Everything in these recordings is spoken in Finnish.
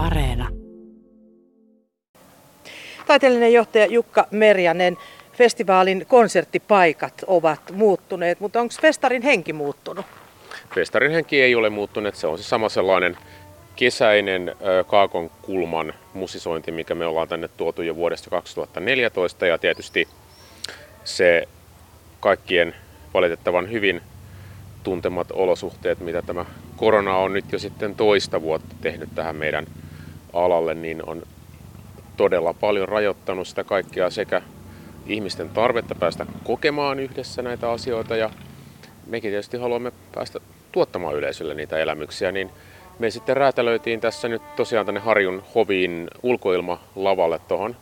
Areena. Taiteellinen johtaja Jukka Merjanen, festivaalin konserttipaikat ovat muuttuneet, mutta onko festarin henki muuttunut? Festarin henki ei ole muuttunut, se on se sama sellainen kesäinen Kaakon kulman musisointi, mikä me ollaan tänne tuotu jo vuodesta 2014 ja tietysti se kaikkien valitettavan hyvin tuntemat olosuhteet, mitä tämä korona on nyt jo sitten toista vuotta tehnyt tähän meidän alalle, niin on todella paljon rajoittanut sitä kaikkea sekä ihmisten tarvetta päästä kokemaan yhdessä näitä asioita ja mekin tietysti haluamme päästä tuottamaan yleisölle niitä elämyksiä, niin me sitten räätälöitiin tässä nyt tosiaan tänne Harjun hoviin ulkoilmalavalle tuohon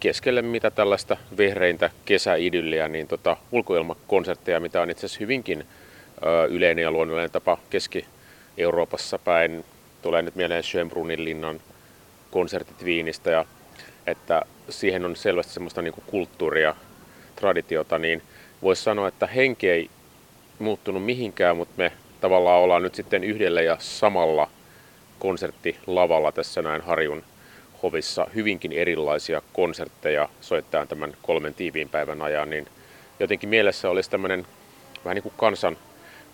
keskelle mitä tällaista vehreintä kesäidylliä, niin tota, ulkoilmakonsertteja, mitä on itse asiassa hyvinkin ö, yleinen ja luonnollinen tapa Keski-Euroopassa päin. Tulee nyt mieleen Schönbrunnin linnan konsertit Viinistä ja että siihen on selvästi semmoista niin kuin kulttuuria, traditiota, niin voisi sanoa, että henki ei muuttunut mihinkään, mutta me tavallaan ollaan nyt sitten yhdellä ja samalla konserttilavalla tässä näin Harjun hovissa. Hyvinkin erilaisia konsertteja soittaa tämän kolmen tiiviin päivän ajan, niin jotenkin mielessä olisi tämmöinen vähän niin kuin kansan,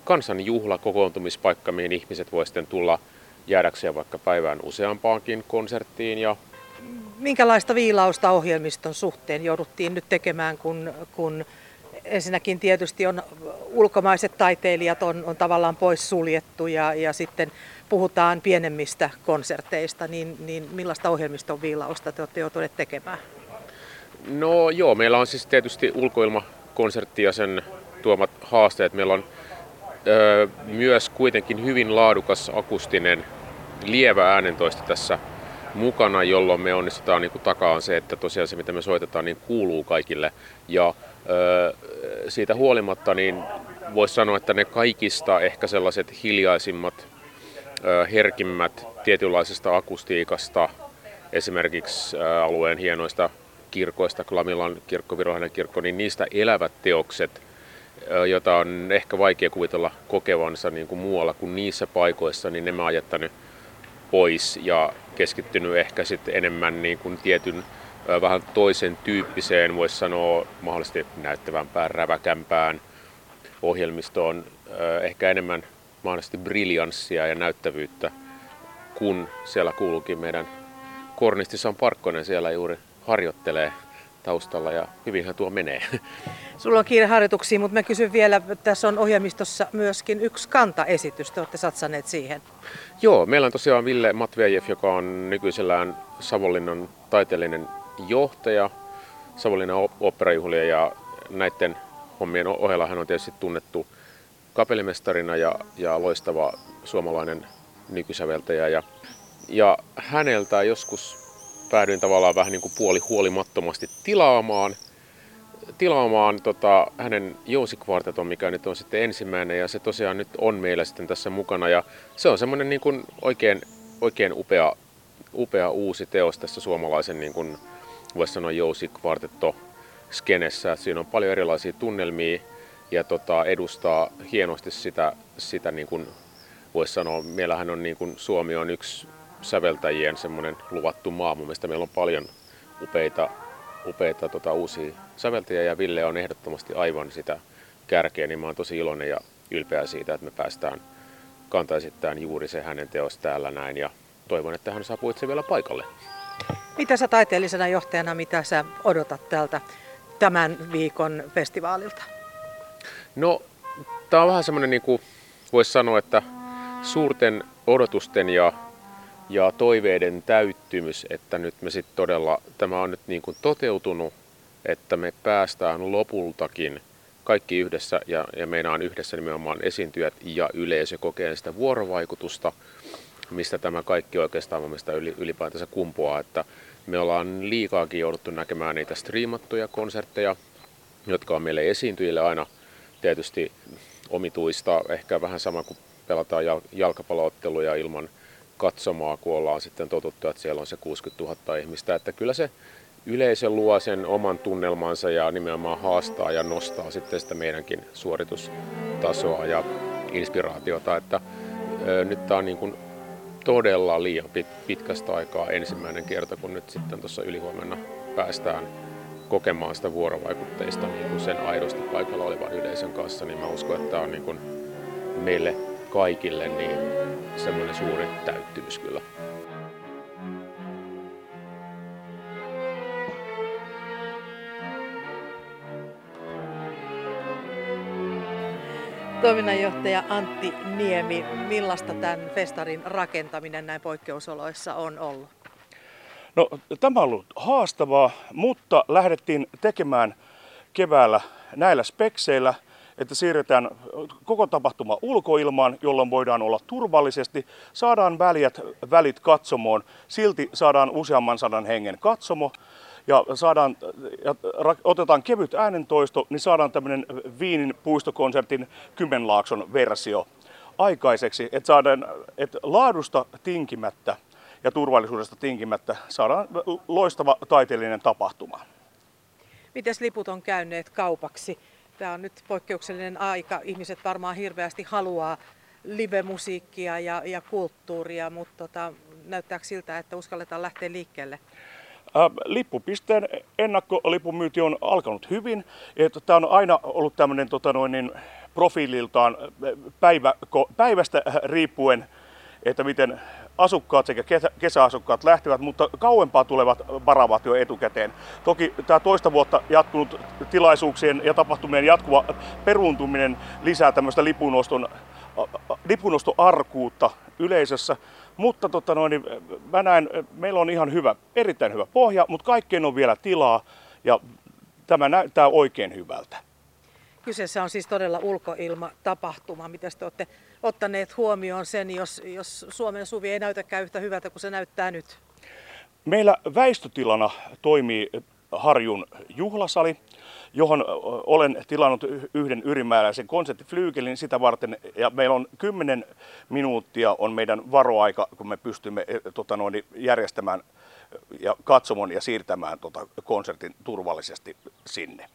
kansan juhla, kokoontumispaikka, mihin ihmiset voi sitten tulla jäädäkseen vaikka päivään useampaankin konserttiin ja Minkälaista viilausta ohjelmiston suhteen jouduttiin nyt tekemään, kun, kun ensinnäkin tietysti on ulkomaiset taiteilijat on, on tavallaan pois suljettu ja, ja sitten puhutaan pienemmistä konserteista, niin, niin millaista ohjelmiston viilausta te olette joutuneet tekemään? No joo, meillä on siis tietysti ulkoilmakonsertti ja sen tuomat haasteet. Meillä on myös kuitenkin hyvin laadukas akustinen lievä äänentoista tässä mukana, jolloin me onnistutaan niin kuin takaan se, että tosiaan se mitä me soitetaan niin kuuluu kaikille. Ja siitä huolimatta niin voisi sanoa, että ne kaikista ehkä sellaiset hiljaisimmat, herkimmät tietynlaisesta akustiikasta, esimerkiksi alueen hienoista kirkoista, Klamilan kirkko, Virohänen kirkko, niin niistä elävät teokset, jota on ehkä vaikea kuvitella kokevansa niin kuin muualla kuin niissä paikoissa, niin ne mä oon jättänyt pois ja keskittynyt ehkä sitten enemmän niin kuin tietyn vähän toisen tyyppiseen, voisi sanoa mahdollisesti näyttävämpään, räväkämpään ohjelmistoon, ehkä enemmän mahdollisesti briljanssia ja näyttävyyttä, kun siellä kuuluukin meidän kornisti San Parkkonen siellä juuri harjoittelee taustalla ja hyvinhän tuo menee. Sulla on kiire harjoituksiin, mutta mä kysyn vielä, tässä on ohjelmistossa myöskin yksi kantaesitys, te olette satsaneet siihen. Joo, meillä on tosiaan Ville Matvejev, joka on nykyisellään Savonlinnan taiteellinen johtaja, Savonlinnan operajuhlia ja näiden hommien ohella hän on tietysti tunnettu kapellimestarina ja, ja loistava suomalainen nykysäveltäjä. Ja, ja häneltä joskus päädyin tavallaan vähän niin kuin puoli huolimattomasti tilaamaan, tilaamaan tota, hänen jousikvarteton, mikä nyt on sitten ensimmäinen ja se tosiaan nyt on meillä sitten tässä mukana ja se on semmoinen niin kuin oikein, oikein upea, upea uusi teos tässä suomalaisen niin kuin, voisi sanoa jousikvartetto skenessä. Siinä on paljon erilaisia tunnelmia ja tota, edustaa hienosti sitä, sitä niin kuin voisi sanoa, meillähän on niin kuin, Suomi on yksi säveltäjien semmoinen luvattu maa. Mun mielestä meillä on paljon upeita, upeita tota, uusia säveltäjiä ja Ville on ehdottomasti aivan sitä kärkeä, niin mä oon tosi iloinen ja ylpeä siitä, että me päästään kantaisittämään juuri se hänen teos täällä näin ja toivon, että hän saapuu itse vielä paikalle. Mitä sä taiteellisena johtajana, mitä sä odotat tältä tämän viikon festivaalilta? No, tää on vähän semmoinen, niin kuin voisi sanoa, että suurten odotusten ja ja toiveiden täyttymys, että nyt me sitten todella, tämä on nyt niin kuin toteutunut, että me päästään lopultakin kaikki yhdessä ja, ja meinaan yhdessä nimenomaan esiintyjät ja yleisö kokee sitä vuorovaikutusta, mistä tämä kaikki oikeastaan mun ylipäätänsä kumpuaa, että me ollaan liikaakin jouduttu näkemään niitä striimattuja konsertteja, jotka on meille esiintyjille aina tietysti omituista, ehkä vähän sama kuin pelataan jalkapallootteluja ilman katsomaan, kun ollaan sitten totuttu, että siellä on se 60 000 ihmistä. Että kyllä se yleisö luo sen oman tunnelmansa ja nimenomaan haastaa ja nostaa sitten sitä meidänkin suoritustasoa ja inspiraatiota. Että, nyt tämä on niin kuin todella liian pit, pitkästä aikaa ensimmäinen kerta, kun nyt sitten tuossa ylihuomenna päästään kokemaan sitä vuorovaikutteista niin kuin sen aidosti paikalla olevan yleisön kanssa, niin mä uskon, että tämä on niin kuin meille kaikille niin semmoinen suuri täyttymys kyllä. Toiminnanjohtaja Antti Niemi, millaista tämän festarin rakentaminen näin poikkeusoloissa on ollut? No, tämä on ollut haastavaa, mutta lähdettiin tekemään keväällä näillä spekseillä, että siirretään koko tapahtuma ulkoilmaan, jolloin voidaan olla turvallisesti, saadaan väliät, välit katsomoon, silti saadaan useamman sadan hengen katsomo, ja, saadaan, ja otetaan kevyt äänentoisto, niin saadaan tämmöinen Viinin puistokonsertin Kymenlaakson versio aikaiseksi, että saadaan että laadusta tinkimättä ja turvallisuudesta tinkimättä saadaan loistava taiteellinen tapahtuma. Miten liput on käyneet kaupaksi? Tämä on nyt poikkeuksellinen aika. Ihmiset varmaan hirveästi haluaa live-musiikkia ja, ja kulttuuria, mutta tota, näyttääkö siltä, että uskalletaan lähteä liikkeelle? Lippupisteen ennakkolipumyynti on alkanut hyvin. Että tämä on aina ollut tämmöinen tota noin, niin, profiililtaan päivä, päivästä riippuen, että miten asukkaat sekä kesäasukkaat lähtevät, mutta kauempaa tulevat varavat jo etukäteen. Toki tämä toista vuotta jatkunut tilaisuuksien ja tapahtumien jatkuva peruuntuminen lisää tämmöistä lipunoston, lipunostoarkuutta yleisössä, mutta tota noin, mä näen, meillä on ihan hyvä, erittäin hyvä pohja, mutta kaikkeen on vielä tilaa ja tämä näyttää oikein hyvältä. Kyseessä on siis todella ulkoilmatapahtuma. Miten te olette ottaneet huomioon sen, jos, jos Suomen suvi ei näytäkään yhtä hyvältä kuin se näyttää nyt? Meillä väistötilana toimii Harjun juhlasali, johon olen tilannut yhden ylimääräisen konserttiflyykelin sitä varten. Ja meillä on 10 minuuttia on meidän varoaika, kun me pystymme tota noin, järjestämään ja katsomon ja siirtämään tota konsertin turvallisesti sinne.